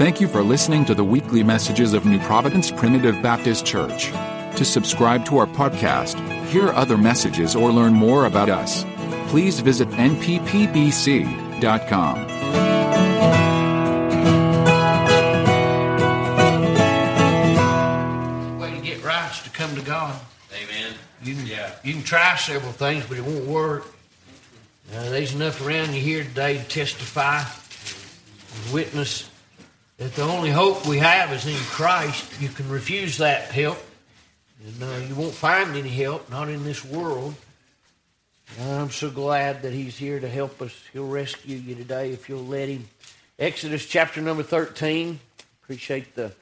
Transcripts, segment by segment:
Thank you for listening to the weekly messages of New Providence Primitive Baptist Church. To subscribe to our podcast, hear other messages, or learn more about us, please visit nppbc.com. way to get right is to come to God. Amen. You can, Yeah. you can try several things, but it won't work. Uh, there's enough around you here today to testify witness that the only hope we have is in Christ. You can refuse that help, and uh, you won't find any help, not in this world. And I'm so glad that He's here to help us. He'll rescue you today if you'll let Him. Exodus chapter number 13. Appreciate the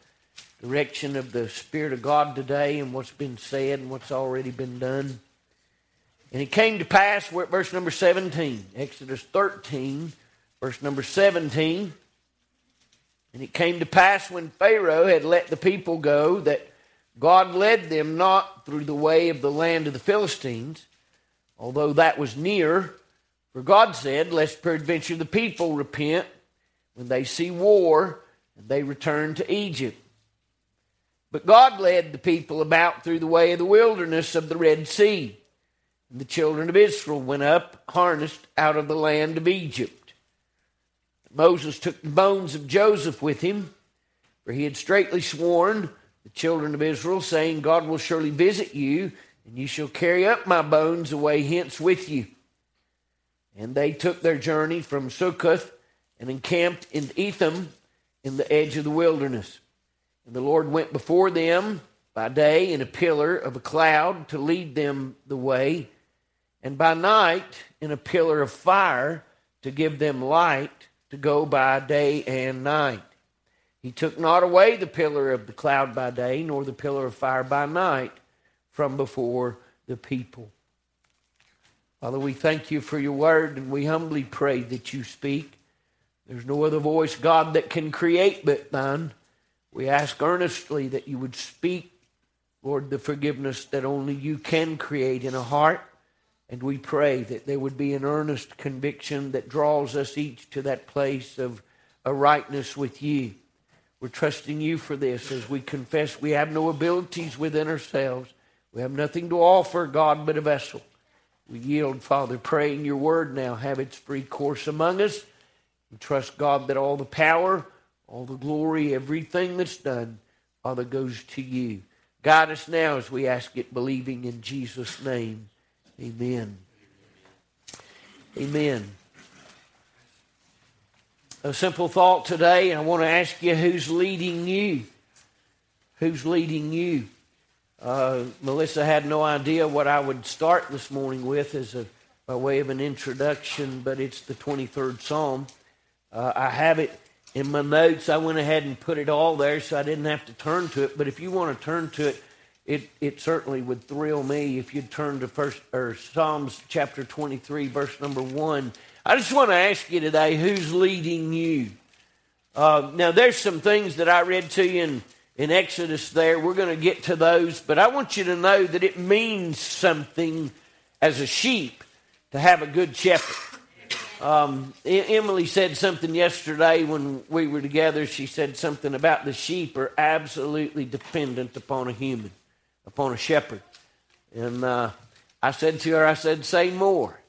direction of the Spirit of God today and what's been said and what's already been done. And it came to pass, we're at verse number 17, Exodus 13, verse number 17. And it came to pass when Pharaoh had let the people go that God led them not through the way of the land of the Philistines, although that was near. For God said, Lest peradventure the people repent when they see war and they return to Egypt. But God led the people about through the way of the wilderness of the Red Sea. And the children of Israel went up, harnessed out of the land of Egypt. Moses took the bones of Joseph with him, for he had straitly sworn the children of Israel, saying, God will surely visit you, and you shall carry up my bones away hence with you. And they took their journey from Succoth and encamped in Etham in the edge of the wilderness. And the Lord went before them by day in a pillar of a cloud to lead them the way, and by night in a pillar of fire to give them light to go by day and night. He took not away the pillar of the cloud by day, nor the pillar of fire by night from before the people. Father, we thank you for your word, and we humbly pray that you speak. There's no other voice, God, that can create but thine. We ask earnestly that you would speak, Lord, the forgiveness that only you can create in a heart. And we pray that there would be an earnest conviction that draws us each to that place of a rightness with you. We're trusting you for this as we confess we have no abilities within ourselves. We have nothing to offer, God, but a vessel. We yield, Father, praying your word now have its free course among us. We trust, God, that all the power, all the glory, everything that's done, Father, goes to you. Guide us now as we ask it, believing in Jesus' name. Amen. Amen. A simple thought today. I want to ask you who's leading you? Who's leading you? Uh, Melissa had no idea what I would start this morning with as a by way of an introduction, but it's the 23rd Psalm. Uh, I have it in my notes. I went ahead and put it all there so I didn't have to turn to it. But if you want to turn to it, it, it certainly would thrill me if you'd turn to first or Psalms chapter 23, verse number one. I just want to ask you today, who's leading you? Uh, now, there's some things that I read to you in, in Exodus there. We're going to get to those, but I want you to know that it means something as a sheep to have a good shepherd. Um, Emily said something yesterday when we were together. She said something about the sheep are absolutely dependent upon a human, upon a shepherd. And uh, I said to her, I said, say more.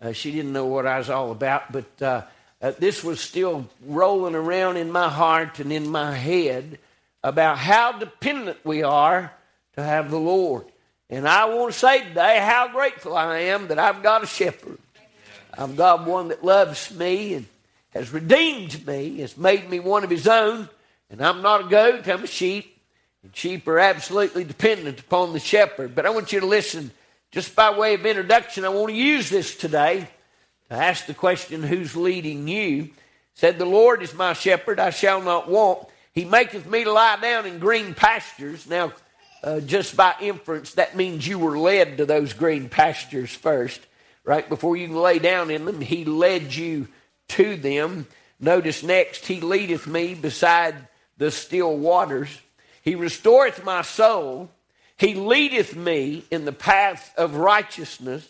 Uh, she didn't know what I was all about, but uh, uh, this was still rolling around in my heart and in my head about how dependent we are to have the Lord. And I want to say today how grateful I am that I've got a shepherd. I've got one that loves me and has redeemed me, has made me one of his own. And I'm not a goat, I'm a sheep. And sheep are absolutely dependent upon the shepherd. But I want you to listen just by way of introduction. I want to use this today to ask the question who's leading you? Said, The Lord is my shepherd, I shall not want. He maketh me to lie down in green pastures. Now, uh, just by inference, that means you were led to those green pastures first, right? Before you can lay down in them, He led you to them. Notice next, He leadeth me beside the still waters. He restoreth my soul. He leadeth me in the path of righteousness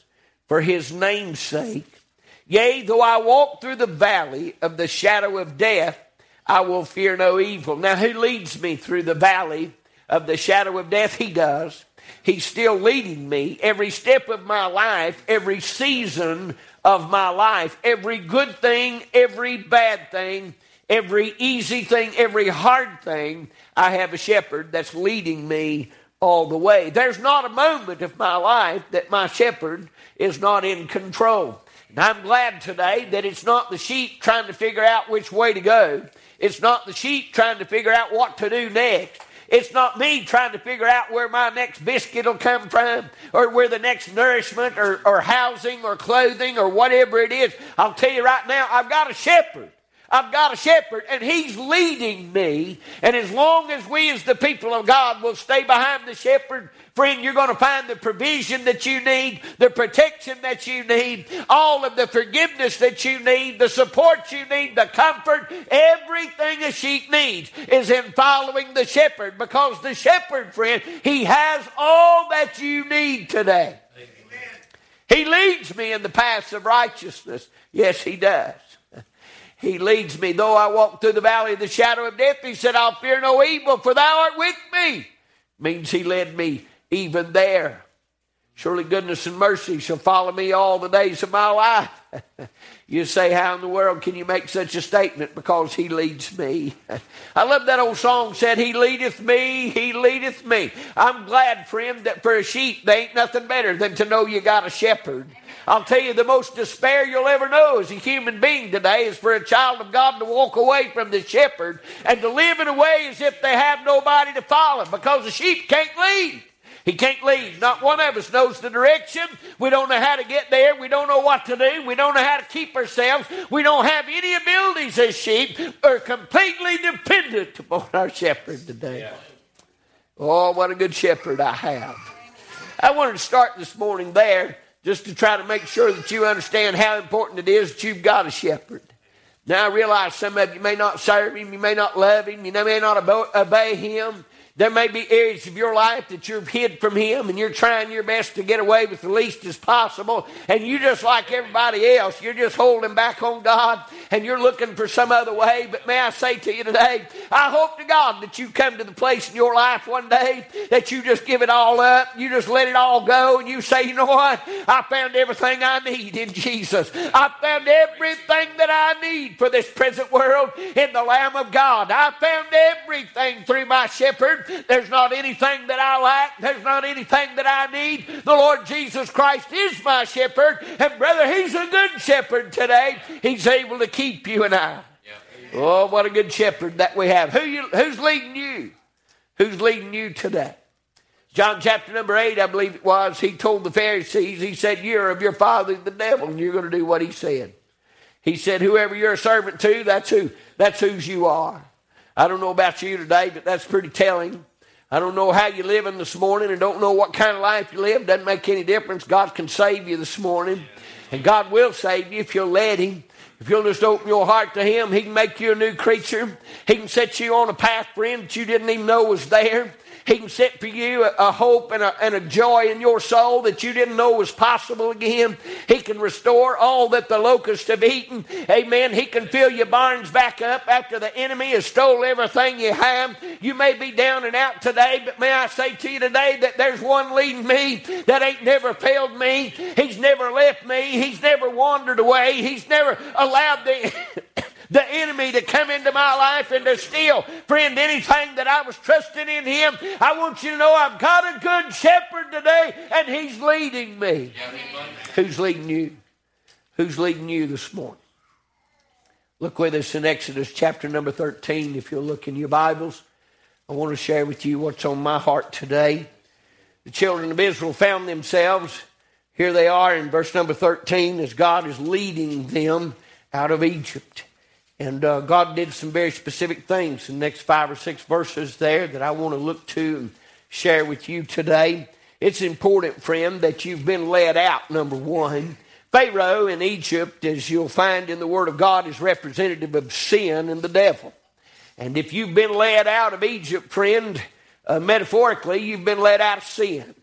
for His name's sake. Yea, though I walk through the valley of the shadow of death, I will fear no evil. Now, who leads me through the valley of the shadow of death? He does. He's still leading me every step of my life, every season of my life, every good thing, every bad thing, every easy thing, every hard thing. I have a shepherd that's leading me all the way. There's not a moment of my life that my shepherd is not in control. And I'm glad today that it's not the sheep trying to figure out which way to go. It's not the sheep trying to figure out what to do next. It's not me trying to figure out where my next biscuit will come from or where the next nourishment or, or housing or clothing or whatever it is. I'll tell you right now, I've got a shepherd. I've got a shepherd and he's leading me. And as long as we, as the people of God, will stay behind the shepherd, friend, you're going to find the provision that you need, the protection that you need, all of the forgiveness that you need, the support you need, the comfort, everything a sheep needs is in following the shepherd because the shepherd, friend, he has all that you need today. Amen. He leads me in the paths of righteousness. Yes, he does. He leads me. Though I walk through the valley of the shadow of death, he said, I'll fear no evil, for thou art with me. Means he led me even there. Surely goodness and mercy shall follow me all the days of my life. you say, How in the world can you make such a statement? Because he leads me. I love that old song said, He leadeth me, He leadeth me. I'm glad, friend, that for a sheep, they ain't nothing better than to know you got a shepherd. I'll tell you, the most despair you'll ever know as a human being today is for a child of God to walk away from the shepherd and to live in a way as if they have nobody to follow because the sheep can't lead. He can't leave. Not one of us knows the direction. We don't know how to get there. We don't know what to do. We don't know how to keep ourselves. We don't have any abilities as sheep. We're completely dependent upon our shepherd today. Yeah. Oh, what a good shepherd I have. I wanted to start this morning there just to try to make sure that you understand how important it is that you've got a shepherd. Now, I realize some of you may not serve him, you may not love him, you may not obey him. There may be areas of your life that you've hid from Him and you're trying your best to get away with the least as possible. And you just like everybody else, you're just holding back on God and you're looking for some other way. But may I say to you today, I hope to God that you come to the place in your life one day that you just give it all up. You just let it all go and you say, you know what? I found everything I need in Jesus. I found everything that I need for this present world in the Lamb of God. I found everything through my shepherd there's not anything that I lack. There's not anything that I need. The Lord Jesus Christ is my shepherd. And brother, He's a good shepherd today. He's able to keep you and I. Oh, what a good shepherd that we have. Who you, who's leading you? Who's leading you today? John chapter number 8, I believe it was, he told the Pharisees, he said, You're of your father the devil, and you're going to do what he said. He said, Whoever you're a servant to, that's who that's whose you are. I don't know about you today, but that's pretty telling. I don't know how you're living this morning and don't know what kind of life you live. Doesn't make any difference. God can save you this morning. And God will save you if you'll let Him. If you'll just open your heart to Him, He can make you a new creature. He can set you on a path, friend, that you didn't even know was there. He can set for you a, a hope and a, and a joy in your soul that you didn't know was possible again. He can restore all that the locusts have eaten. Amen. He can fill your barns back up after the enemy has stole everything you have. You may be down and out today, but may I say to you today that there's one leading me that ain't never failed me. He's never left me. He's never wandered away. He's never allowed the the enemy to come into my life and to steal, friend, anything that I was trusting in him. I want you to know I've got a good shepherd today and he's leading me. Who's leading you? Who's leading you this morning? Look with us in Exodus chapter number 13, if you'll look in your Bibles. I want to share with you what's on my heart today. The children of Israel found themselves, here they are in verse number 13, as God is leading them out of Egypt. And uh, God did some very specific things in the next five or six verses there that I want to look to and share with you today. It's important, friend, that you've been led out, number one. Pharaoh in Egypt, as you'll find in the Word of God, is representative of sin and the devil. And if you've been led out of Egypt, friend, uh, metaphorically, you've been led out of sin.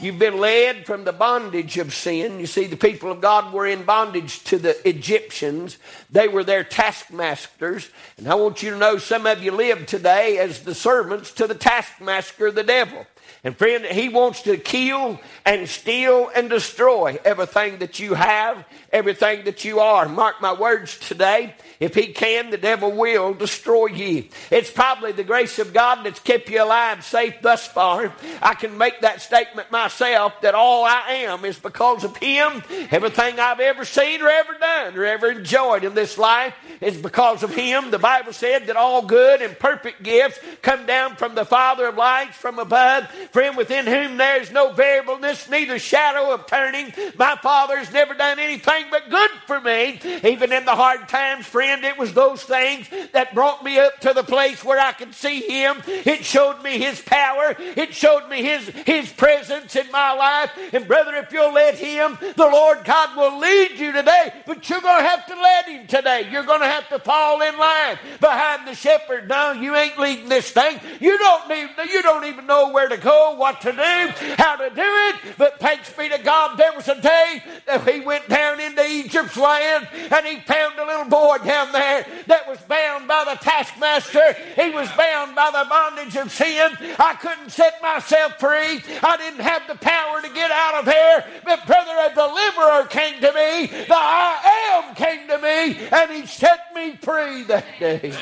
You've been led from the bondage of sin. You see, the people of God were in bondage to the Egyptians. They were their taskmasters. And I want you to know some of you live today as the servants to the taskmaster, the devil. And friend, he wants to kill and steal and destroy everything that you have, everything that you are. Mark my words today. If he can, the devil will destroy you. It's probably the grace of God that's kept you alive, safe thus far. I can make that statement myself that all I am is because of him. Everything I've ever seen or ever done or ever enjoyed in this life is because of him. The Bible said that all good and perfect gifts come down from the Father of lights from above. Friend, within whom there is no variableness, neither shadow of turning. My Father has never done anything but good for me, even in the hard times, friend. It was those things that brought me up to the place where I could see Him. It showed me His power. It showed me His His presence in my life. And brother, if you'll let Him, the Lord God will lead you today. But you're going to have to let Him today. You're going to have to fall in line behind the shepherd. No, you ain't leading this thing. You don't need. You don't even know where to go what to do, how to do it. But thanks be to God, there was a day that he went down into Egypt's land and he found a little boy down there that was bound by the taskmaster. He was bound by the bondage of sin. I couldn't set myself free. I didn't have the power to get out of here. But brother, a deliverer came to me. The I am came to me and he set me free that day.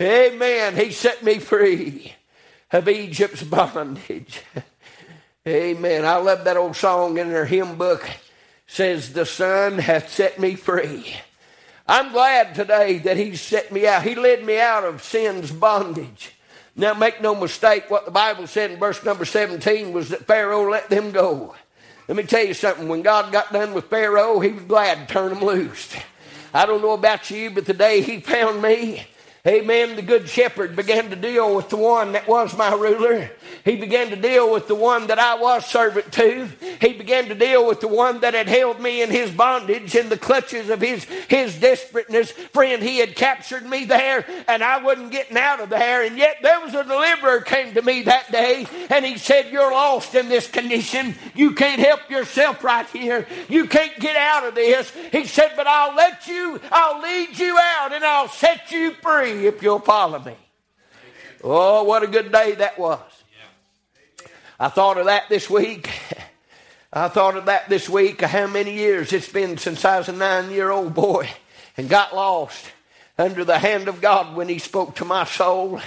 Amen. Amen. He set me free of Egypt's bondage. Amen. I love that old song in their hymn book. Says, The Son hath set me free. I'm glad today that He set me out. He led me out of sin's bondage. Now, make no mistake, what the Bible said in verse number 17 was that Pharaoh let them go. Let me tell you something. When God got done with Pharaoh, he was glad to turn them loose. I don't know about you, but the day he found me, Amen. The good shepherd began to deal with the one that was my ruler. He began to deal with the one that I was servant to. He began to deal with the one that had held me in his bondage in the clutches of his, his desperateness. Friend, he had captured me there and I wasn't getting out of there. And yet there was a deliverer came to me that day and he said, you're lost in this condition. You can't help yourself right here. You can't get out of this. He said, but I'll let you, I'll lead you out and I'll set you free if you'll follow me. Oh, what a good day that was. I thought of that this week. I thought of that this week, how many years it's been since I was a nine year old boy and got lost under the hand of God when He spoke to my soul.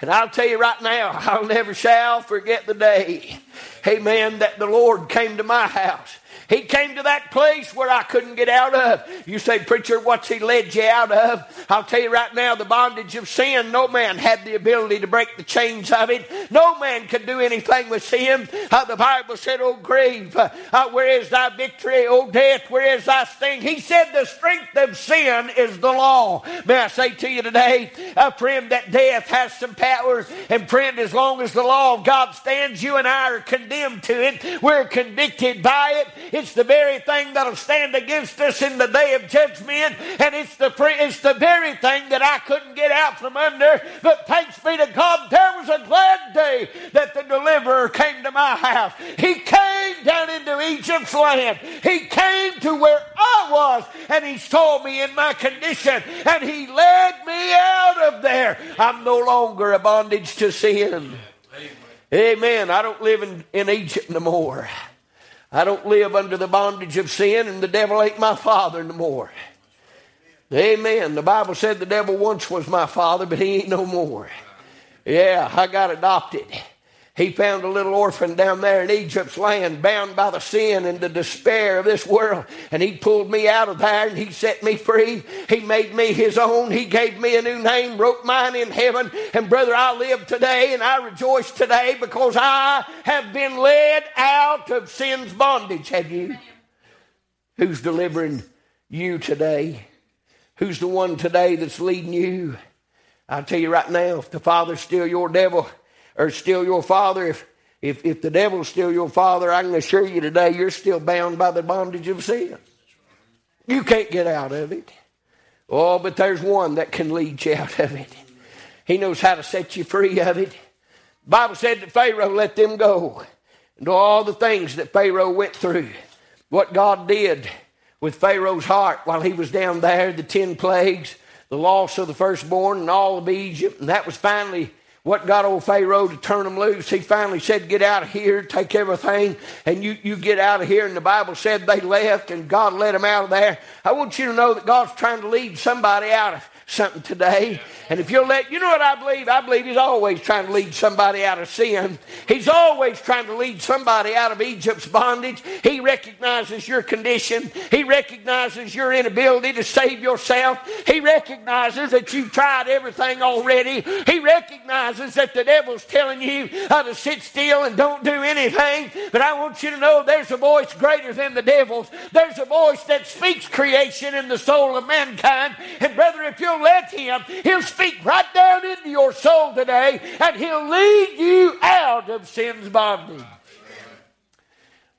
And I'll tell you right now, I'll never shall forget the day, amen, that the Lord came to my house he came to that place where I couldn't get out of. You say, Preacher, what's he led you out of? I'll tell you right now, the bondage of sin, no man had the ability to break the chains of it. No man could do anything with sin. Uh, the Bible said, Oh, grave, uh, where is thy victory? Oh, death, where is thy sting? He said, The strength of sin is the law. May I say to you today, uh, friend, that death has some power. And, friend, as long as the law of God stands, you and I are condemned to it. We're convicted by it. The very thing that'll stand against us in the day of judgment. And it's the, free, it's the very thing that I couldn't get out from under. But thanks be to God, there was a glad day that the deliverer came to my house. He came down into Egypt's land. He came to where I was and he saw me in my condition and he led me out of there. I'm no longer a bondage to sin. Amen. Amen. I don't live in, in Egypt no more. I don't live under the bondage of sin, and the devil ain't my father no more. Amen. The Bible said the devil once was my father, but he ain't no more. Yeah, I got adopted. He found a little orphan down there in Egypt's land, bound by the sin and the despair of this world. And he pulled me out of there and he set me free. He made me his own. He gave me a new name, wrote mine in heaven. And brother, I live today and I rejoice today because I have been led out of sin's bondage. Have you? Who's delivering you today? Who's the one today that's leading you? I'll tell you right now, if the Father's still your devil, or still your father, if, if, if the devil's still your father, I can assure you today you're still bound by the bondage of sin. You can't get out of it. Oh, but there's one that can lead you out of it. He knows how to set you free of it. Bible said that Pharaoh let them go. and all the things that Pharaoh went through, what God did with Pharaoh's heart while he was down there, the ten plagues, the loss of the firstborn, and all of Egypt, and that was finally what got old Pharaoh to turn them loose. He finally said, Get out of here, take everything, and you, you get out of here. And the Bible said they left, and God let them out of there. I want you to know that God's trying to lead somebody out of something today. And if you'll let, you know what I believe? I believe He's always trying to lead somebody out of sin. He's always trying to lead somebody out of Egypt's bondage. He recognizes your condition. He recognizes your inability to save yourself. He recognizes that you've tried everything already. He recognizes that the devil's telling you how to sit still and don't do anything. But I want you to know there's a voice greater than the devil's. There's a voice that speaks creation in the soul of mankind. And brother, if you'll let him, he'll speak right down into your soul today and he'll lead you out of sin's bondage.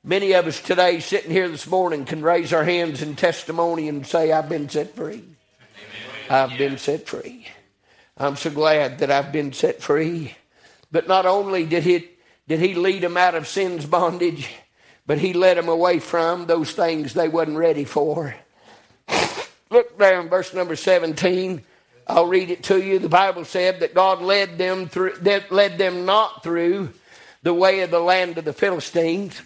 Many of us today sitting here this morning can raise our hands in testimony and say, I've been set free. I've been set free. I'm so glad that I've been set free. But not only did he, did he lead them out of sin's bondage, but he led them away from those things they wasn't ready for. Look down, verse number 17. I'll read it to you. The Bible said that God led them through, that led them not through the way of the land of the Philistines,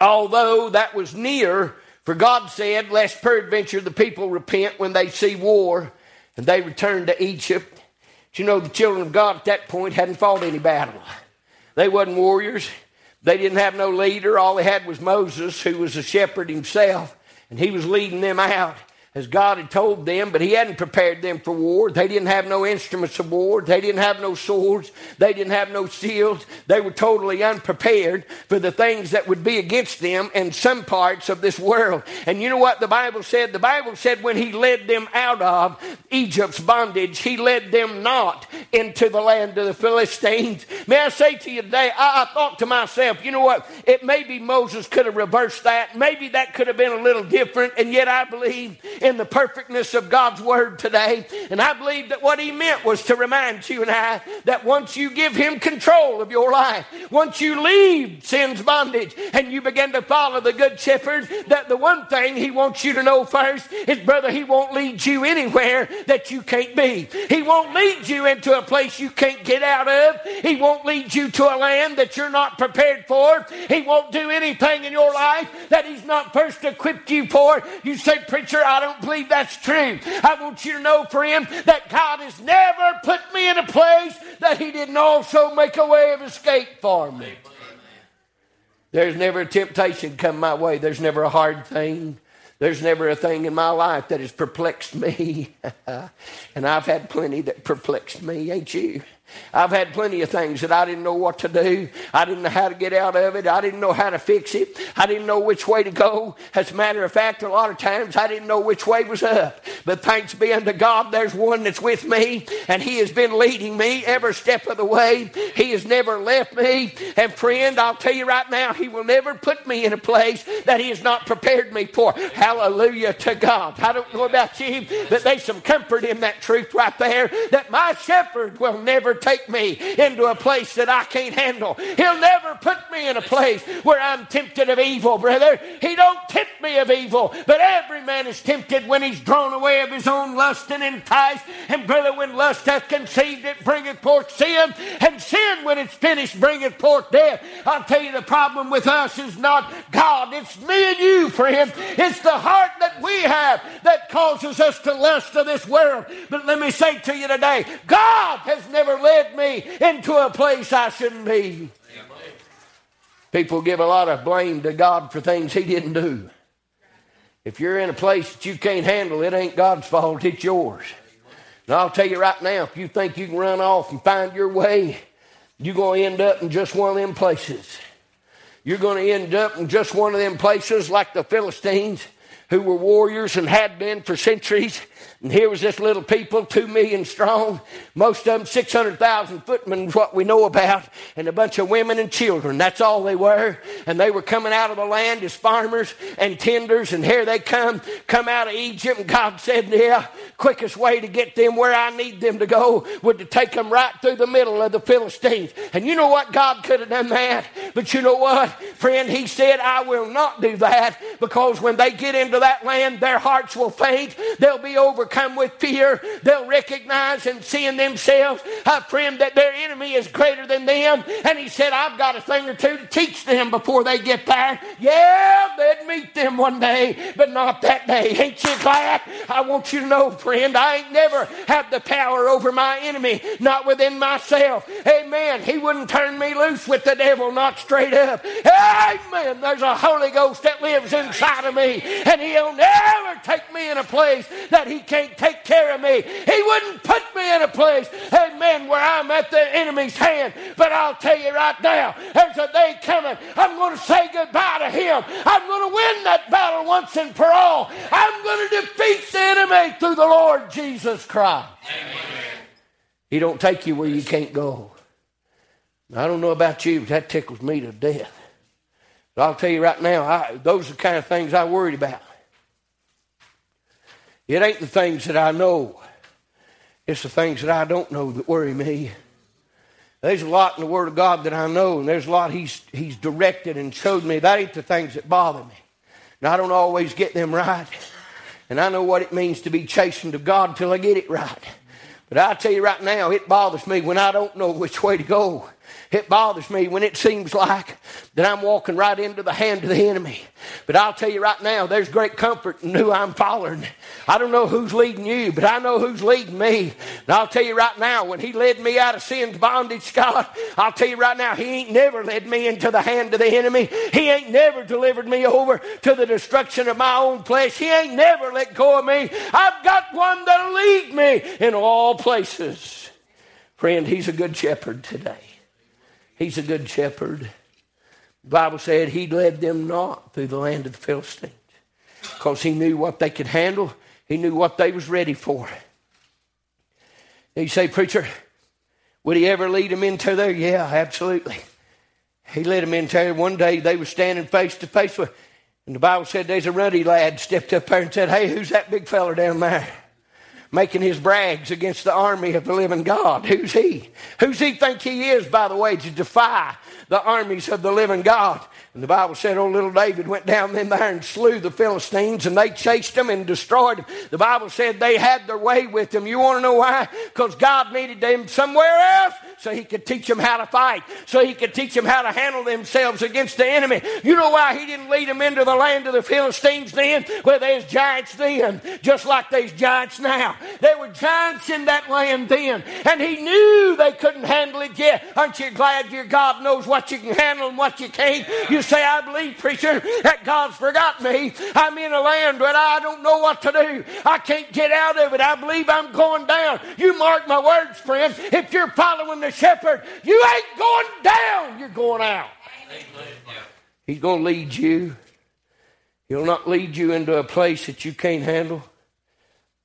although that was near. For God said, Lest peradventure the people repent when they see war, and they return to Egypt. But you know, the children of God at that point hadn't fought any battle. They wasn't warriors. They didn't have no leader. All they had was Moses, who was a shepherd himself, and he was leading them out as God had told them, but He hadn't prepared them for war. They didn't have no instruments of war. They didn't have no swords. They didn't have no shields. They were totally unprepared for the things that would be against them in some parts of this world. And you know what the Bible said? The Bible said when He led them out of Egypt's bondage, He led them not into the land of the Philistines. May I say to you today, I, I thought to myself, you know what? It maybe Moses could have reversed that. Maybe that could have been a little different. And yet I believe in the perfectness of God's word today. And I believe that what he meant was to remind you and I that once you give him control of your life, once you leave sin's bondage and you begin to follow the good shepherd, that the one thing he wants you to know first is, brother, he won't lead you anywhere that you can't be. He won't lead you into a place you can't get out of. He won't lead you to a land that you're not prepared for. He won't do anything in your life that he's not first equipped you for. You say, preacher, I don't don't believe that's true. I want you to know, friend, that God has never put me in a place that He didn't also make a way of escape for me. There's never a temptation come my way. There's never a hard thing. There's never a thing in my life that has perplexed me. and I've had plenty that perplexed me, ain't you? I've had plenty of things that I didn't know what to do. I didn't know how to get out of it. I didn't know how to fix it. I didn't know which way to go. As a matter of fact, a lot of times I didn't know which way was up. But thanks be unto God, there's one that's with me, and He has been leading me every step of the way. He has never left me. And friend, I'll tell you right now, He will never put me in a place that He has not prepared me for. Hallelujah to God. I don't know about you, but there's some comfort in that truth right there that my shepherd will never take me into a place that I can't handle. He'll never put me in a place where I'm tempted of evil, brother. He don't tempt me of evil, but every man is tempted when he's drawn away of his own lust and enticed. And brother, when lust hath conceived, it bringeth forth sin, and sin, when it's finished, bringeth forth death. I'll tell you, the problem with us is not God, it's me and you, friend. It's the heart that we have that causes us to lust of this world. But let me say to you today, God has never led me into a place I shouldn't be. People give a lot of blame to God for things He didn't do. If you're in a place that you can't handle, it ain't God's fault, it's yours. And I'll tell you right now, if you think you can run off and find your way, you're going to end up in just one of them places. You're going to end up in just one of them places like the Philistines who were warriors and had been for centuries And here was this little people, two million strong, most of them 600,000 footmen, what we know about, and a bunch of women and children. That's all they were. And they were coming out of the land as farmers and tenders, and here they come, come out of Egypt. And God said, Yeah, quickest way to get them where I need them to go would to take them right through the middle of the Philistines. And you know what? God could have done that. But you know what, friend? He said, I will not do that because when they get into that land, their hearts will faint. They'll be overcome with fear. They'll recognize and see in themselves, uh, friend, that their enemy is greater than them. And he said, I've got a thing or two to teach them before they get there. Yeah, they'd meet them one day, but not that day. Ain't you glad? I want you to know, friend, I ain't never had the power over my enemy, not within myself. Amen. He wouldn't turn me loose with the devil, not straight up. Amen. There's a Holy Ghost that lives inside of me, and he'll never take me in a place that he can't take care of me. He wouldn't put me in a place, amen, where I'm at the enemy's hand. But I'll tell you right now, there's a day coming. I'm going to say goodbye to him. I'm going to win that battle once and for all. I'm going to defeat the enemy through the Lord Jesus Christ. Amen. He don't take you where you can't go. I don't know about you, but that tickles me to death. But I'll tell you right now, I, those are the kind of things I worried about. It ain't the things that I know, it's the things that I don't know that worry me. There's a lot in the Word of God that I know, and there's a lot He's, he's directed and showed me. That ain't the things that bother me. And I don't always get them right. And I know what it means to be chastened of God until I get it right. But I tell you right now, it bothers me when I don't know which way to go. It bothers me when it seems like that I'm walking right into the hand of the enemy. But I'll tell you right now, there's great comfort in who I'm following. I don't know who's leading you, but I know who's leading me. And I'll tell you right now, when He led me out of sin's bondage, Scott, I'll tell you right now, He ain't never led me into the hand of the enemy. He ain't never delivered me over to the destruction of my own flesh. He ain't never let go of me. I've got one that'll lead me in all places. Friend, He's a good shepherd today. He's a good shepherd. The Bible said he led them not through the land of the Philistines because he knew what they could handle. He knew what they was ready for. You say, preacher, would he ever lead them into there? Yeah, absolutely. He led them into there. One day they were standing face to face with, and the Bible said there's a ruddy lad stepped up there and said, hey, who's that big fella down there? Making his brags against the army of the living God. Who's he? Who's he think he is, by the way, to defy the armies of the living God? And the Bible said Oh, little David went down in there and slew the Philistines and they chased them and destroyed them. The Bible said they had their way with them. You want to know why? Because God needed them somewhere else so he could teach them how to fight, so he could teach them how to handle themselves against the enemy. You know why he didn't lead them into the land of the Philistines then? Where there's giants then, just like there's giants now. There were giants in that land then, and he knew they couldn't handle it yet. Aren't you glad your God knows what you can handle and what you can't? You say, I believe, preacher, that God's forgot me. I'm in a land where I don't know what to do. I can't get out of it. I believe I'm going down. You mark my words, friend. If you're following the shepherd. You ain't going down, you're going out. He's going to lead you. He'll not lead you into a place that you can't handle,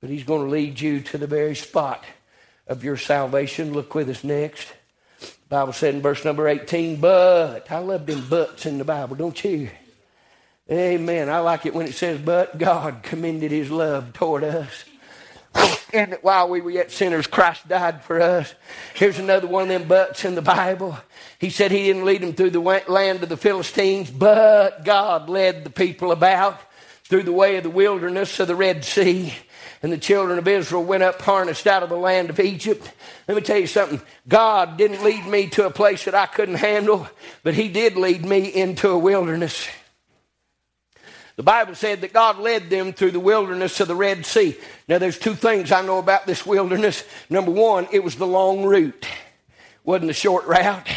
but He's going to lead you to the very spot of your salvation. Look with us next. The Bible said in verse number 18, but. I love them buts in the Bible, don't you? Amen. I like it when it says, but God commended His love toward us and that while we were yet sinners, Christ died for us. Here's another one of them buts in the Bible. He said he didn't lead them through the land of the Philistines, but God led the people about through the way of the wilderness of the Red Sea. And the children of Israel went up harnessed out of the land of Egypt. Let me tell you something. God didn't lead me to a place that I couldn't handle, but He did lead me into a wilderness. The Bible said that God led them through the wilderness of the Red Sea. Now, there's two things I know about this wilderness. Number one, it was the long route, wasn't the short route.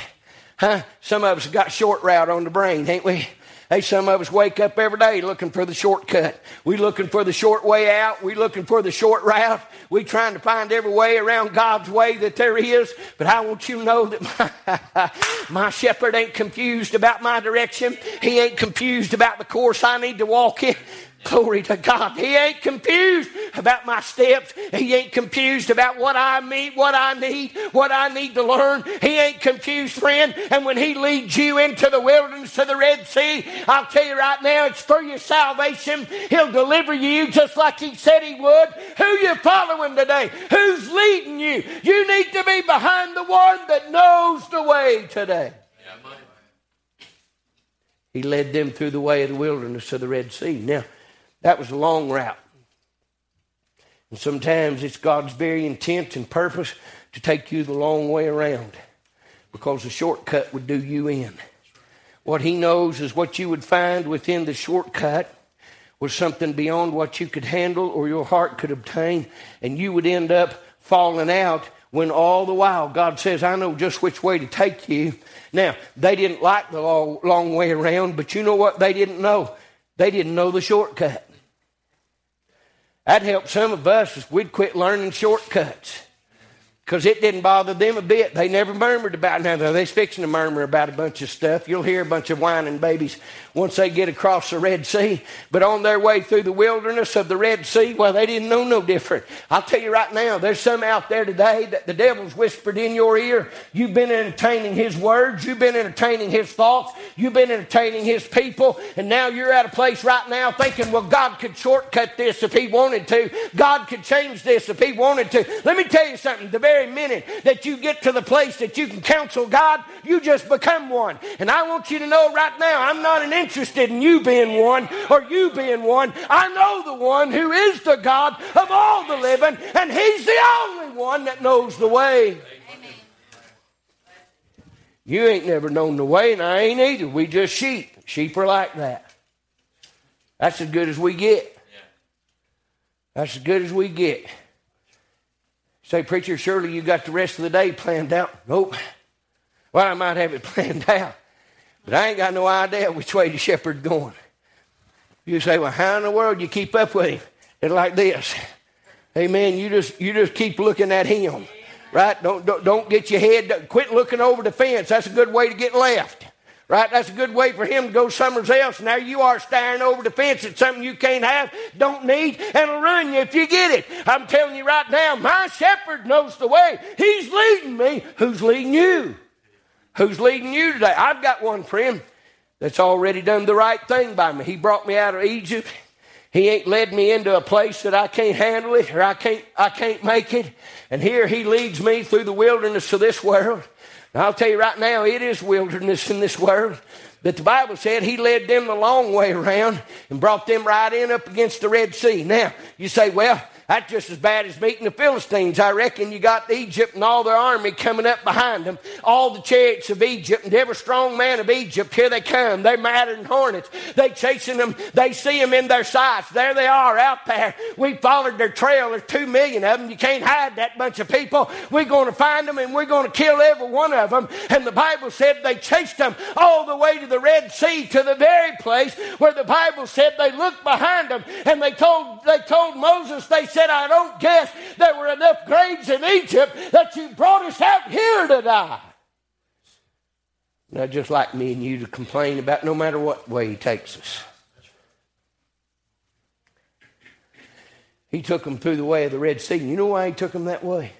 Huh? Some of us got short route on the brain, ain't we? Hey, some of us wake up every day looking for the shortcut. We looking for the short way out. We looking for the short route. We trying to find every way around God's way that there is. But I want you to know that my, my shepherd ain't confused about my direction. He ain't confused about the course I need to walk in. Glory to God. He ain't confused about my steps. He ain't confused about what I meet, what I need, what I need to learn. He ain't confused, friend. And when He leads you into the wilderness to the Red Sea, I'll tell you right now, it's for your salvation. He'll deliver you just like He said He would. Who you following today? Who's leading you? You need to be behind the one that knows the way today. Yeah, He led them through the way of the wilderness to the Red Sea. Now, that was a long route. And sometimes it's God's very intent and purpose to take you the long way around because the shortcut would do you in. What He knows is what you would find within the shortcut was something beyond what you could handle or your heart could obtain, and you would end up falling out when all the while God says, I know just which way to take you. Now, they didn't like the long, long way around, but you know what they didn't know? They didn't know the shortcut. That'd help some of us if we'd quit learning shortcuts because it didn't bother them a bit. They never murmured about. Now, they're fixing to murmur about a bunch of stuff. You'll hear a bunch of whining babies once they get across the Red Sea. But on their way through the wilderness of the Red Sea, well, they didn't know no different. I'll tell you right now, there's some out there today that the devil's whispered in your ear. You've been entertaining his words. You've been entertaining his thoughts. You've been entertaining his people. And now you're at a place right now thinking, well, God could shortcut this if he wanted to. God could change this if he wanted to. Let me tell you something. The very very minute that you get to the place that you can counsel God, you just become one. And I want you to know right now, I'm not interested in you being one or you being one. I know the one who is the God of all the living, and He's the only one that knows the way. You ain't never known the way, and I ain't either. We just sheep. Sheep are like that. That's as good as we get. That's as good as we get. Say, preacher, surely you got the rest of the day planned out. Nope. Well, I might have it planned out, but I ain't got no idea which way the shepherd's going. You say, well, how in the world you keep up with him? It's like this. Amen. You just you just keep looking at him, right? Don't don't, don't get your head. Quit looking over the fence. That's a good way to get left. Right? That's a good way for him to go somewhere else. Now you are staring over the fence at something you can't have, don't need, and will ruin you if you get it. I'm telling you right now, my shepherd knows the way. He's leading me. Who's leading you? Who's leading you today? I've got one friend that's already done the right thing by me. He brought me out of Egypt. He ain't led me into a place that I can't handle it or I can't, I can't make it. And here he leads me through the wilderness of this world. I'll tell you right now, it is wilderness in this world. But the Bible said he led them the long way around and brought them right in up against the Red Sea. Now, you say, well, that's just as bad as meeting the Philistines. I reckon you got Egypt and all their army coming up behind them, all the chariots of Egypt and every strong man of Egypt. Here they come. They're madder than hornets. They chasing them. They see them in their sights. There they are out there. We followed their trail. There's two million of them. You can't hide that bunch of people. We're going to find them and we're going to kill every one of them. And the Bible said they chased them all the way to the Red Sea to the very place where the Bible said they looked behind them and they told they told Moses they said said, I don't guess there were enough graves in Egypt that you brought us out here to die. Now, just like me and you to complain about no matter what way he takes us. He took them through the way of the Red Sea. You know why he took them that way?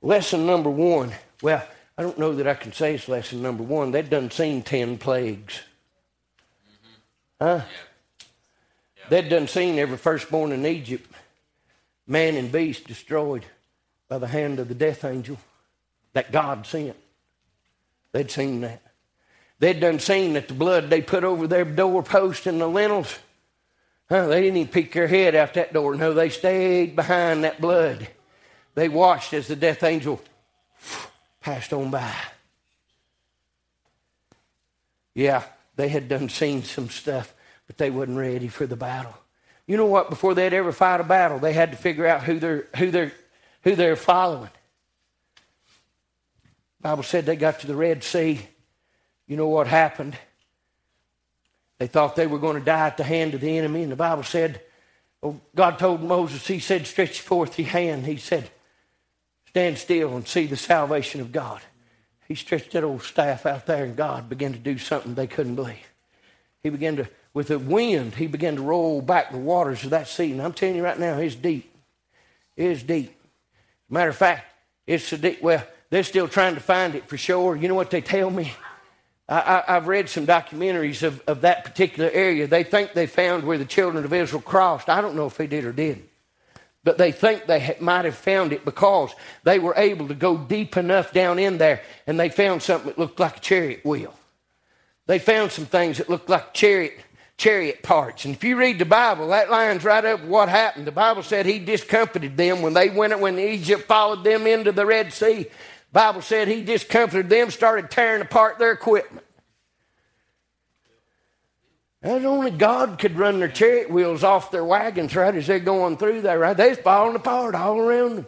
Lesson number one. Well, I don't know that I can say it's lesson number one. They'd done seen ten plagues. Mm-hmm. Huh? They'd done seen every firstborn in Egypt man and beast destroyed by the hand of the death angel that God sent. They'd seen that. They'd done seen that the blood they put over their doorpost and the lintels, huh, they didn't even peek their head out that door. No, they stayed behind that blood. They watched as the death angel passed on by. Yeah, they had done seen some stuff, but they wasn't ready for the battle. You know what? Before they'd ever fight a battle, they had to figure out who they're, who they're, who they're following. The Bible said they got to the Red Sea. You know what happened? They thought they were going to die at the hand of the enemy, and the Bible said, oh, God told Moses, He said, stretch forth your hand. He said, stand still and see the salvation of God. He stretched that old staff out there, and God began to do something they couldn't believe. He began to with a wind, he began to roll back the waters of that sea. And I'm telling you right now, it's deep. It's deep. Matter of fact, it's so deep. Well, they're still trying to find it for sure. You know what they tell me? I, have read some documentaries of, of that particular area. They think they found where the children of Israel crossed. I don't know if they did or didn't. But they think they might have found it because they were able to go deep enough down in there and they found something that looked like a chariot wheel. They found some things that looked like chariot chariot parts. And if you read the Bible, that lines right up what happened. The Bible said he discomfited them when they went when Egypt followed them into the Red Sea. Bible said he discomfited them, started tearing apart their equipment. And only God could run their chariot wheels off their wagons right as they're going through there, right? They're falling apart all around them.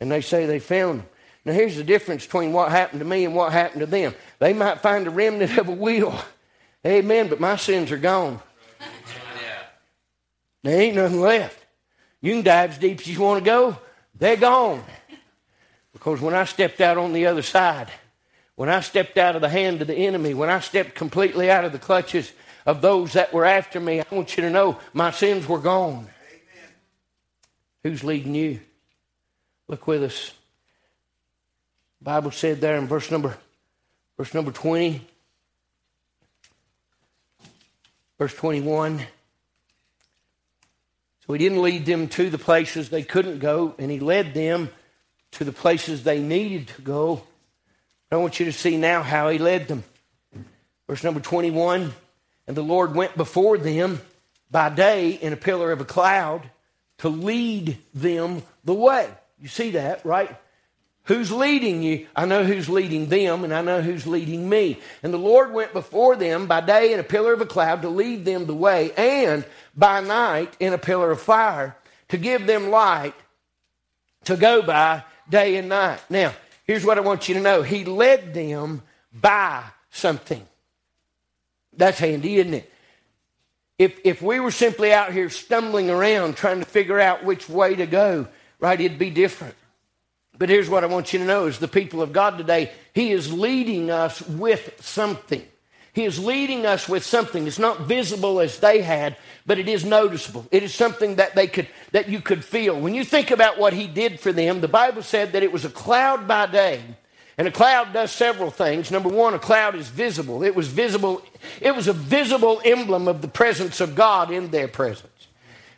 And they say they found them. Now, here's the difference between what happened to me and what happened to them. They might find a remnant of a wheel. Amen, but my sins are gone. There ain't nothing left. You can dive as deep as you want to go. They're gone. Because when I stepped out on the other side, when I stepped out of the hand of the enemy, when I stepped completely out of the clutches of those that were after me, I want you to know my sins were gone. Amen. Who's leading you? Look with us. The Bible said there in verse number verse number 20 verse 21 so he didn't lead them to the places they couldn't go and he led them to the places they needed to go. I want you to see now how he led them. Verse number 21 And the Lord went before them by day in a pillar of a cloud to lead them the way. You see that, right? Who's leading you? I know who's leading them, and I know who's leading me. And the Lord went before them by day in a pillar of a cloud to lead them the way, and by night in a pillar of fire to give them light to go by day and night. Now, here's what I want you to know He led them by something. That's handy, isn't it? If, if we were simply out here stumbling around trying to figure out which way to go, right, it'd be different. But here's what I want you to know is the people of God today, He is leading us with something. He is leading us with something. It's not visible as they had, but it is noticeable. It is something that they could that you could feel. When you think about what he did for them, the Bible said that it was a cloud by day. And a cloud does several things. Number one, a cloud is visible. It was visible, it was a visible emblem of the presence of God in their presence.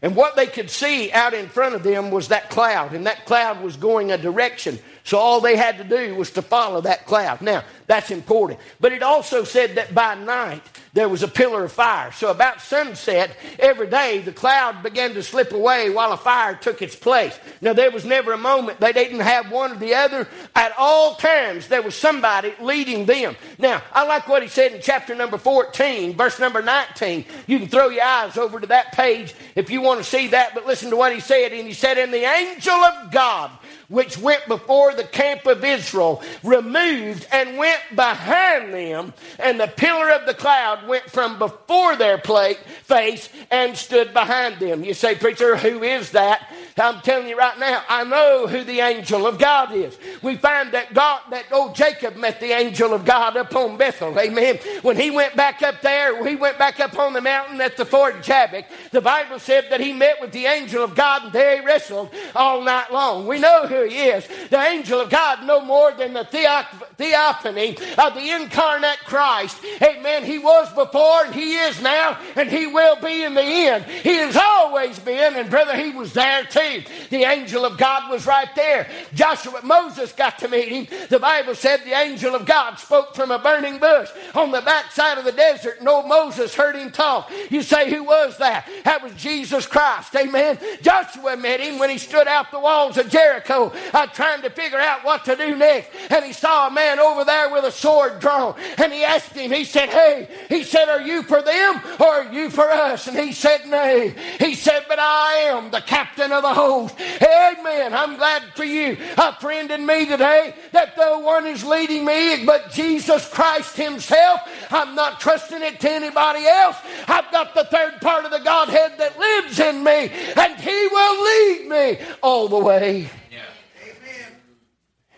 And what they could see out in front of them was that cloud, and that cloud was going a direction. So all they had to do was to follow that cloud. Now, that's important. But it also said that by night there was a pillar of fire. So about sunset, every day the cloud began to slip away while a fire took its place. Now, there was never a moment they didn't have one or the other. At all times, there was somebody leading them. Now, I like what he said in chapter number 14, verse number 19. You can throw your eyes over to that page if you want to see that, but listen to what he said. And he said, And the angel of God which went before the camp of Israel, removed and went behind them, and the pillar of the cloud went from before their plate, face and stood behind them. You say, Preacher, who is that? I'm telling you right now, I know who the angel of God is. We find that God, that old Jacob met the angel of God up on Bethel. Amen. When he went back up there, he went back up on the mountain at the ford Jabbok. The Bible said that he met with the angel of God and there he wrestled all night long. We know who he is. The angel of God no more than the theophany of the incarnate Christ. Amen. He was before and he is now and he will be in the end. He has always been and brother, he was there too. The angel of God was right there. Joshua, Moses got to meet him. The Bible said the angel of God spoke from a burning bush on the backside of the desert. No Moses heard him talk. You say, who was that? That was Jesus Christ. Amen. Joshua met him when he stood out the walls of Jericho uh, trying to figure out what to do next. And he saw a man over there with a sword drawn. And he asked him, he said, Hey, he said, Are you for them or are you for us? And he said, Nay. He said, But I am the captain of the host. Amen. I'm glad for you, a friend in me today, that though one is leading me, but Jesus Christ Himself, I'm not trusting it to anybody else. I've got the third part of the Godhead that lives in me, and He will lead me all the way.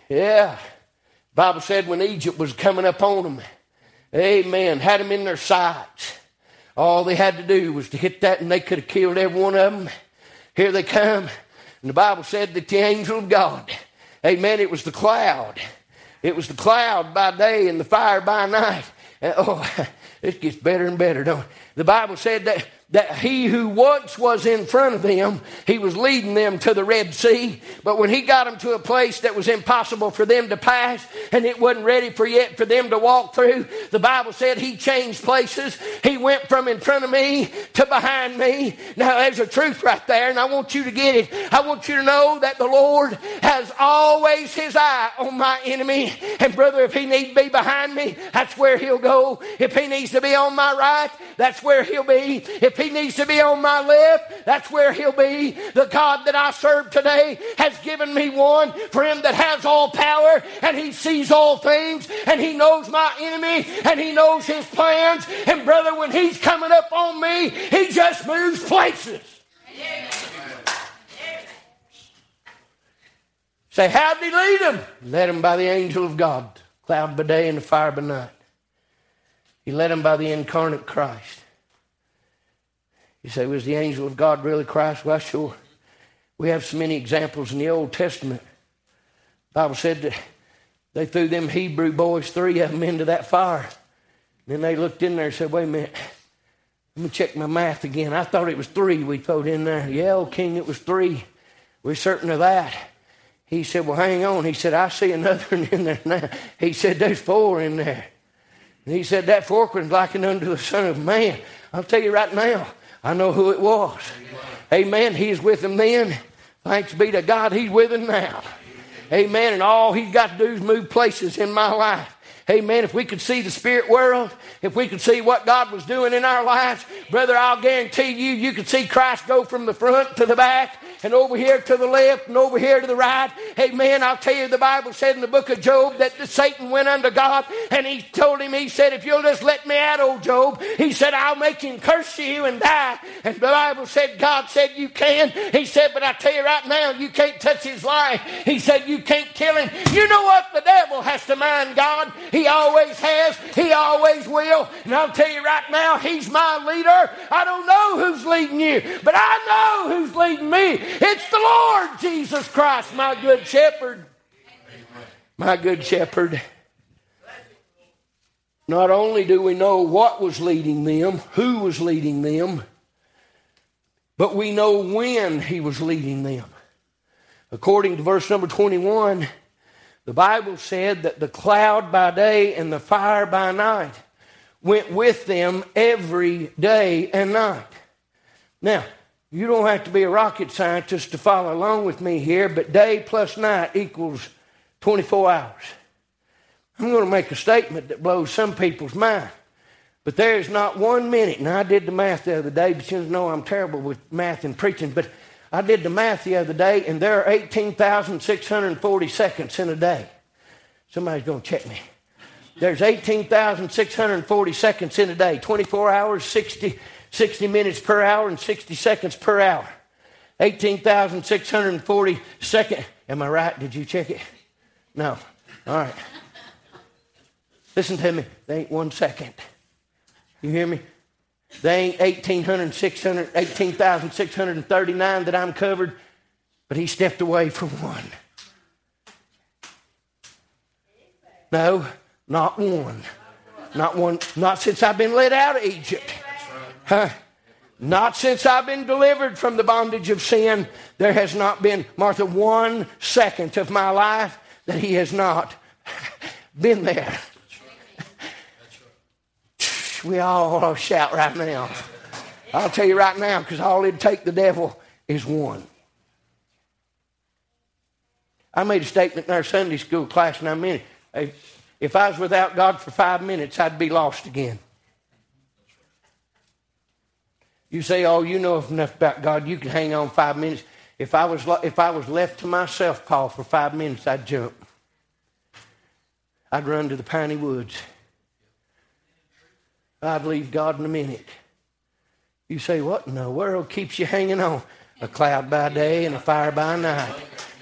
Yeah. Bible said when Egypt was coming up on them, amen, had them in their sights. All they had to do was to hit that and they could have killed every one of them. Here they come. And the Bible said that the angel of God, amen, it was the cloud. It was the cloud by day and the fire by night. And, oh, it gets better and better, don't it? The Bible said that that he who once was in front of them, he was leading them to the Red Sea. But when he got them to a place that was impossible for them to pass and it wasn't ready for yet for them to walk through, the Bible said he changed places. He went from in front of me to behind me. Now there's a truth right there, and I want you to get it. I want you to know that the Lord has always his eye on my enemy. And brother, if he needs to be behind me, that's where he'll go. If he needs to be on my right, that's where he'll be. If he needs to be on my left, that's where he'll be. The God that I serve today has given me one for him that has all power and he sees all things and he knows my enemy and he knows his plans. And brother, when he's coming up on me, he just moves places. Say, how did he lead them? Led them by the angel of God, cloud by day and the fire by night. He led them by the incarnate Christ. You say, was the angel of God really Christ? Well, sure. We have so many examples in the Old Testament. The Bible said that they threw them Hebrew boys, three of them, into that fire. Then they looked in there and said, wait a minute. Let me check my math again. I thought it was three we put in there. Yeah, old king, it was three. We're certain of that. He said, Well, hang on. He said, I see another one in there now. He said, There's four in there. And he said, That fourth one's likened unto the Son of Man. I'll tell you right now, I know who it was. Amen. He's with him then. Thanks be to God, he's with him now. Amen. And all he's got to do is move places in my life. Amen. If we could see the spirit world, if we could see what God was doing in our lives, brother, I'll guarantee you, you could see Christ go from the front to the back and over here to the left and over here to the right. Amen. I'll tell you, the Bible said in the book of Job that Satan went unto God and he told him, he said, if you'll just let me out, old Job, he said, I'll make him curse you and die. And the Bible said, God said, you can. He said, but I tell you right now, you can't touch his life. He said, you can't kill him. You know what? The devil has to mind God. He always has. He always will. And I'll tell you right now, he's my leader. I don't know who's leading you, but I know who's leading me. It's the Lord Jesus Christ, my good shepherd. My good shepherd. Not only do we know what was leading them, who was leading them, but we know when he was leading them. According to verse number 21, the Bible said that the cloud by day and the fire by night went with them every day and night. Now, you don't have to be a rocket scientist to follow along with me here, but day plus night equals 24 hours. I'm going to make a statement that blows some people's mind. But there is not one minute, and I did the math the other day, but you know I'm terrible with math and preaching, but I did the math the other day, and there are 18,640 seconds in a day. Somebody's going to check me. There's 18,640 seconds in a day, 24 hours, 60, 60 minutes per hour and 60 seconds per hour. 18,640 seconds. Am I right? Did you check it? No. All right. Listen to me. They ain't one second. You hear me? They ain't 18,600, 18,639 that I'm covered, but he stepped away from one. No, not one. Not one. Not since I've been let out of Egypt. Huh? Not since I've been delivered from the bondage of sin, there has not been, Martha, one second of my life that he has not been there. We all shout right now. I'll tell you right now, because all it'd take the devil is one. I made a statement in our Sunday school class, and I mean it. If I was without God for five minutes, I'd be lost again. You say, "Oh, you know enough about God. You can hang on five minutes." If I was if I was left to myself, Paul, for five minutes, I'd jump. I'd run to the piney woods. I'd leave God in a minute. You say, "What in the world keeps you hanging on?" A cloud by day and a fire by night.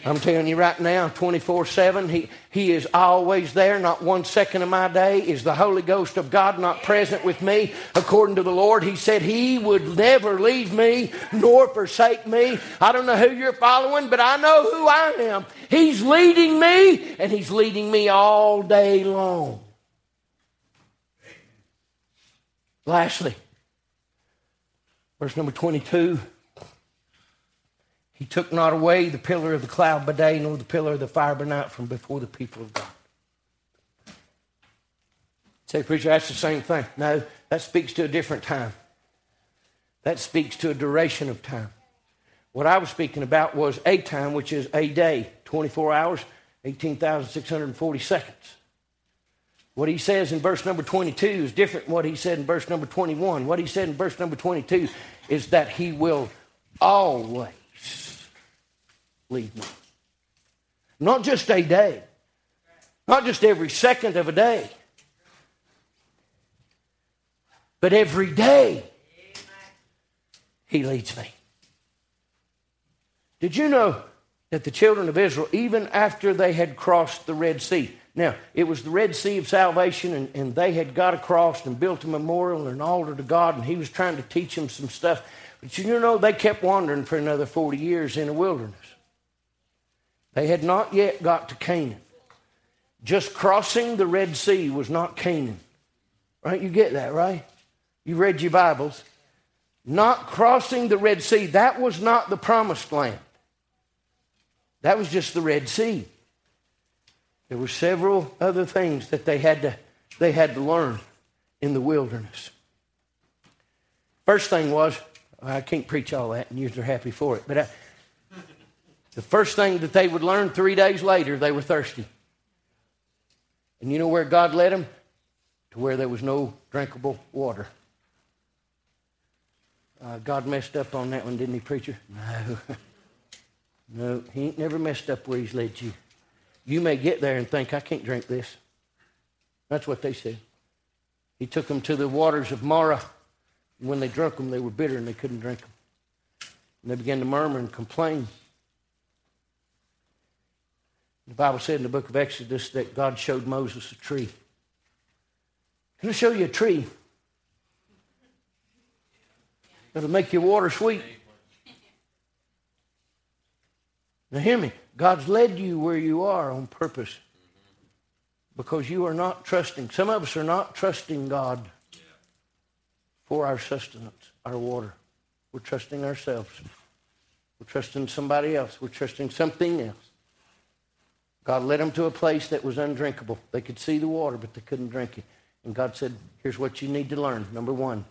I'm telling you right now, 24 7, he, he is always there. Not one second of my day is the Holy Ghost of God not present with me. According to the Lord, He said He would never leave me nor forsake me. I don't know who you're following, but I know who I am. He's leading me, and He's leading me all day long. Lastly, verse number 22. He took not away the pillar of the cloud by day, nor the pillar of the fire by night from before the people of God. Say, preacher, that's the same thing. No, that speaks to a different time. That speaks to a duration of time. What I was speaking about was a time, which is a day, 24 hours, 18,640 seconds. What he says in verse number 22 is different what he said in verse number 21. What he said in verse number 22 is that he will always lead me. Not just a day, not just every second of a day, but every day he leads me. Did you know that the children of Israel, even after they had crossed the Red Sea, now it was the Red Sea of salvation, and, and they had got across and built a memorial and an altar to God, and He was trying to teach them some stuff. But you know, they kept wandering for another 40 years in the wilderness. They had not yet got to Canaan. Just crossing the Red Sea was not Canaan. Right? You get that, right? You read your Bibles. Not crossing the Red Sea, that was not the promised land. That was just the Red Sea. There were several other things that they had to, they had to learn in the wilderness. First thing was, I can't preach all that, and you're happy for it, but I, the first thing that they would learn three days later, they were thirsty. And you know where God led them? To where there was no drinkable water. Uh, God messed up on that one, didn't he, preacher? No. no, he ain't never messed up where he's led you. You may get there and think, I can't drink this. That's what they said. He took them to the waters of Marah. When they drank them, they were bitter and they couldn't drink them. And they began to murmur and complain. The Bible said in the book of Exodus that God showed Moses a tree. Can I show you a tree? That'll make your water sweet. Now, hear me. God's led you where you are on purpose because you are not trusting. Some of us are not trusting God for our sustenance, our water. We're trusting ourselves. We're trusting somebody else. We're trusting something else. God led them to a place that was undrinkable. They could see the water, but they couldn't drink it. And God said, Here's what you need to learn. Number one,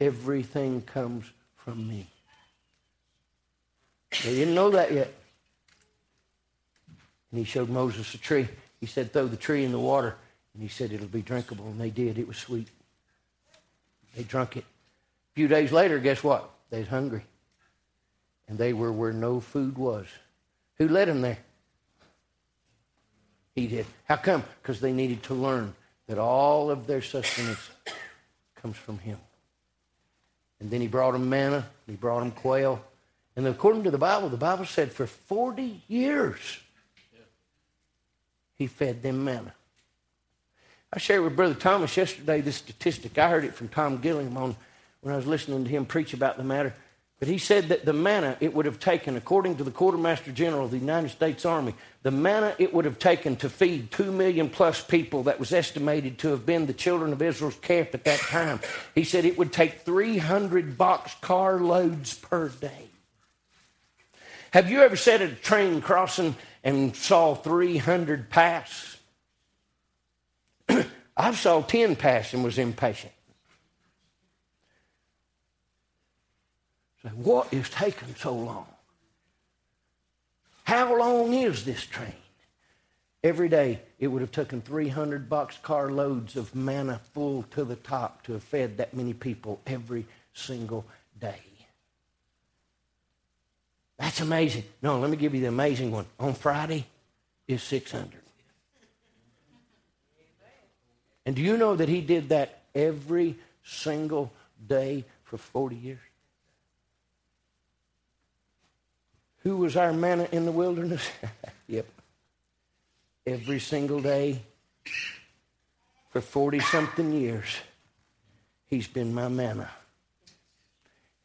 everything comes from me. They didn't know that yet. And he showed Moses a tree. He said, Throw the tree in the water. And he said, It'll be drinkable. And they did. It was sweet. They drank it. A few days later, guess what? They was hungry. And they were where no food was. Who led them there? He did. How come? Because they needed to learn that all of their sustenance comes from Him. And then He brought them manna, He brought them quail. And according to the Bible, the Bible said for 40 years, He fed them manna. I shared with Brother Thomas yesterday this statistic. I heard it from Tom Gilliam on when I was listening to him preach about the matter. But he said that the manna it would have taken, according to the Quartermaster General of the United States Army, the manna it would have taken to feed two million plus people that was estimated to have been the children of Israel's camp at that time. He said it would take 300 box car loads per day. Have you ever sat at a train crossing and saw 300 pass? I've saw 10 pass and was impatient. So what is taking so long? How long is this train? Every day, it would have taken 300 boxcar loads of manna full to the top to have fed that many people every single day. That's amazing. No, let me give you the amazing one. On Friday is 600. And do you know that he did that every single day for 40 years? Who was our manna in the wilderness? yep. Every single day for 40 something years, He's been my manna.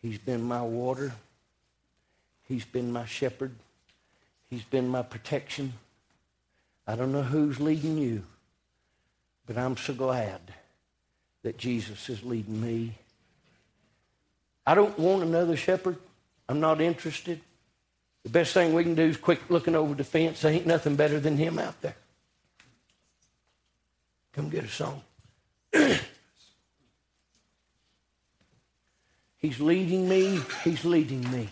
He's been my water. He's been my shepherd. He's been my protection. I don't know who's leading you, but I'm so glad that Jesus is leading me. I don't want another shepherd. I'm not interested. The best thing we can do is quick looking over the fence. There ain't nothing better than him out there. Come get a song. he's leading me. He's leading me.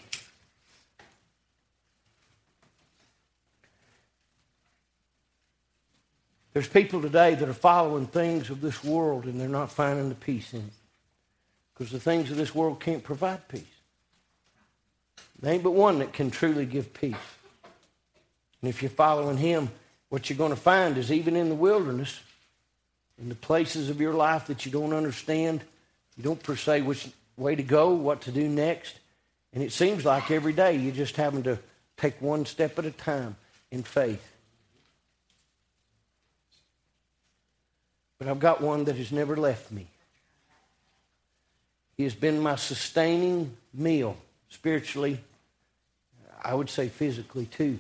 There's people today that are following things of this world and they're not finding the peace in it. Because the things of this world can't provide peace. There ain't but one that can truly give peace. And if you're following him, what you're going to find is even in the wilderness, in the places of your life that you don't understand, you don't per se which way to go, what to do next. And it seems like every day you're just having to take one step at a time in faith. But I've got one that has never left me. He has been my sustaining meal, spiritually, I would say physically too.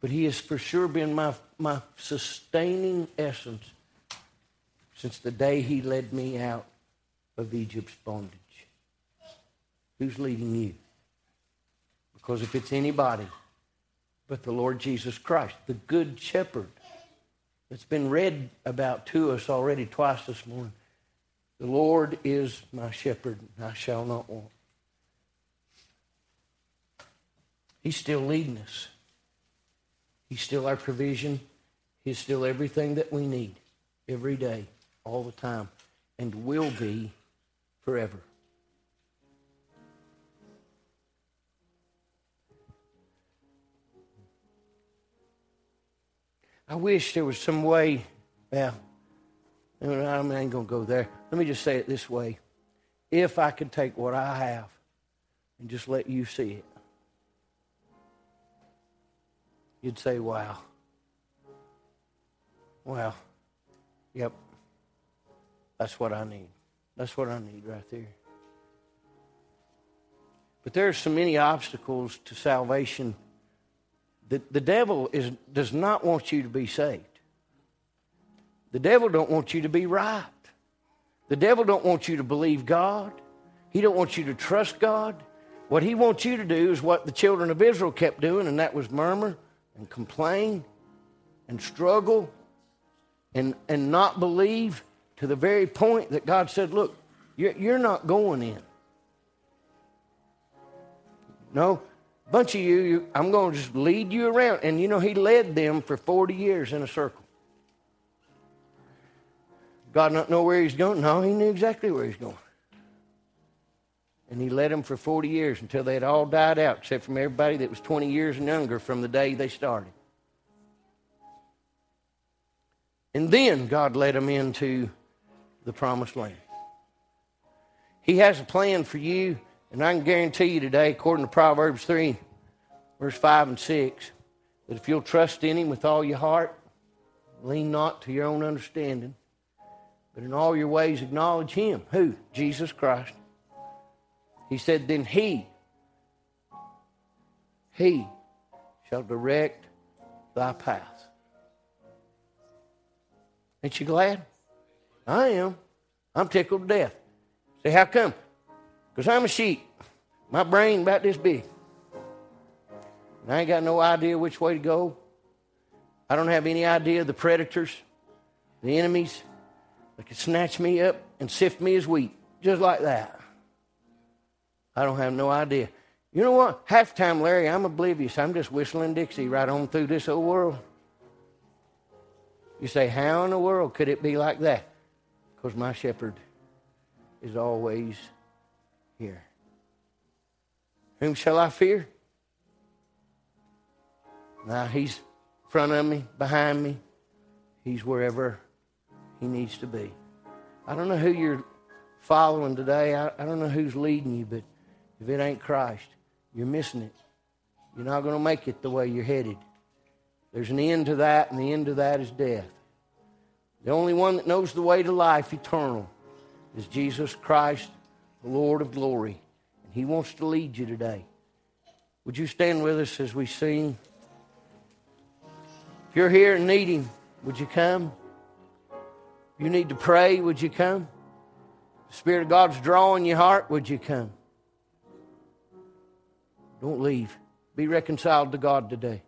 But he has for sure been my, my sustaining essence since the day he led me out of Egypt's bondage. Who's leading you? Because if it's anybody but the Lord Jesus Christ, the Good Shepherd, that's been read about to us already twice this morning. The Lord is my shepherd, and I shall not want. He's still leading us. He's still our provision. He's still everything that we need every day, all the time, and will be forever. I wish there was some way, well, I ain't going to go there. Let me just say it this way. If I could take what I have and just let you see it, you'd say, wow. Well, yep, that's what I need. That's what I need right there. But there are so many obstacles to salvation the, the devil is, does not want you to be saved. The devil don't want you to be right. The devil don't want you to believe God. He don't want you to trust God. What he wants you to do is what the children of Israel kept doing, and that was murmur and complain and struggle and, and not believe to the very point that God said, Look, you're, you're not going in. No, bunch of you, you I'm going to just lead you around. And you know, he led them for 40 years in a circle. God not know where he's going? No, he knew exactly where he's going. And he led them for 40 years until they had all died out, except from everybody that was 20 years and younger from the day they started. And then God led them into the promised land. He has a plan for you and I can guarantee you today, according to Proverbs 3, verse 5 and 6, that if you'll trust in Him with all your heart, lean not to your own understanding, but in all your ways acknowledge Him. Who? Jesus Christ. He said, then He, He shall direct thy path. Ain't you glad? I am. I'm tickled to death. Say, how come? Because I'm a sheep. My brain about this big. And I ain't got no idea which way to go. I don't have any idea the predators, the enemies that could snatch me up and sift me as wheat, just like that. I don't have no idea. You know what? Half time, Larry, I'm oblivious. I'm just whistling Dixie right on through this old world. You say, how in the world could it be like that? Because my shepherd is always here. Whom shall I fear? Now he's in front of me, behind me. He's wherever he needs to be. I don't know who you're following today. I, I don't know who's leading you, but if it ain't Christ, you're missing it. you're not going to make it the way you're headed. There's an end to that, and the end to that is death. The only one that knows the way to life eternal is Jesus Christ, the Lord of glory. And He wants to lead you today. Would you stand with us as we sing? If you're here and need Him, would you come? If you need to pray, would you come? The Spirit of God's drawing your heart, would you come? Don't leave. Be reconciled to God today.